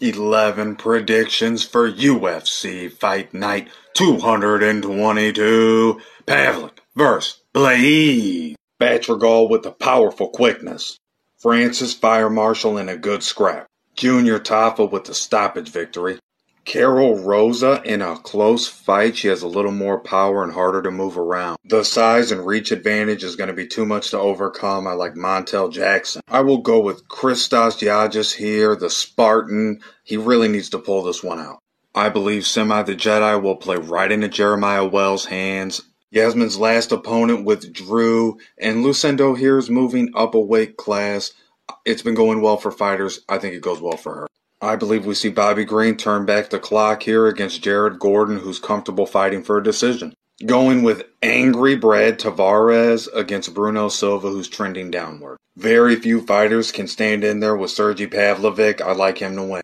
11 predictions for UFC Fight Night 222. Pavlik vs. Blaydes. Batragal with the powerful quickness. Francis Fire Marshall in a good scrap. Junior Tafa with the stoppage victory. Karol Rosa in a close fight, she has a little more power and harder to move around. The size and reach advantage is going to be too much to overcome. I like Montel Jackson. I will go with Christos Giagos here, the Spartan. He really needs to pull this one out. I believe Semi the Jedi will play right into Jeremiah Wells' hands. Yasmin's last opponent withdrew, and Lucendo here is moving up a weight class. It's been going well for fighters. I think it goes well for her. I believe we see Bobby Green turn back the clock here against Jared Gordon, who's comfortable fighting for a decision. Going with angry Brad Tavares against Bruno Silva, who's trending downward. Very few fighters can stand in there with Sergey Pavlovich. I like him to win.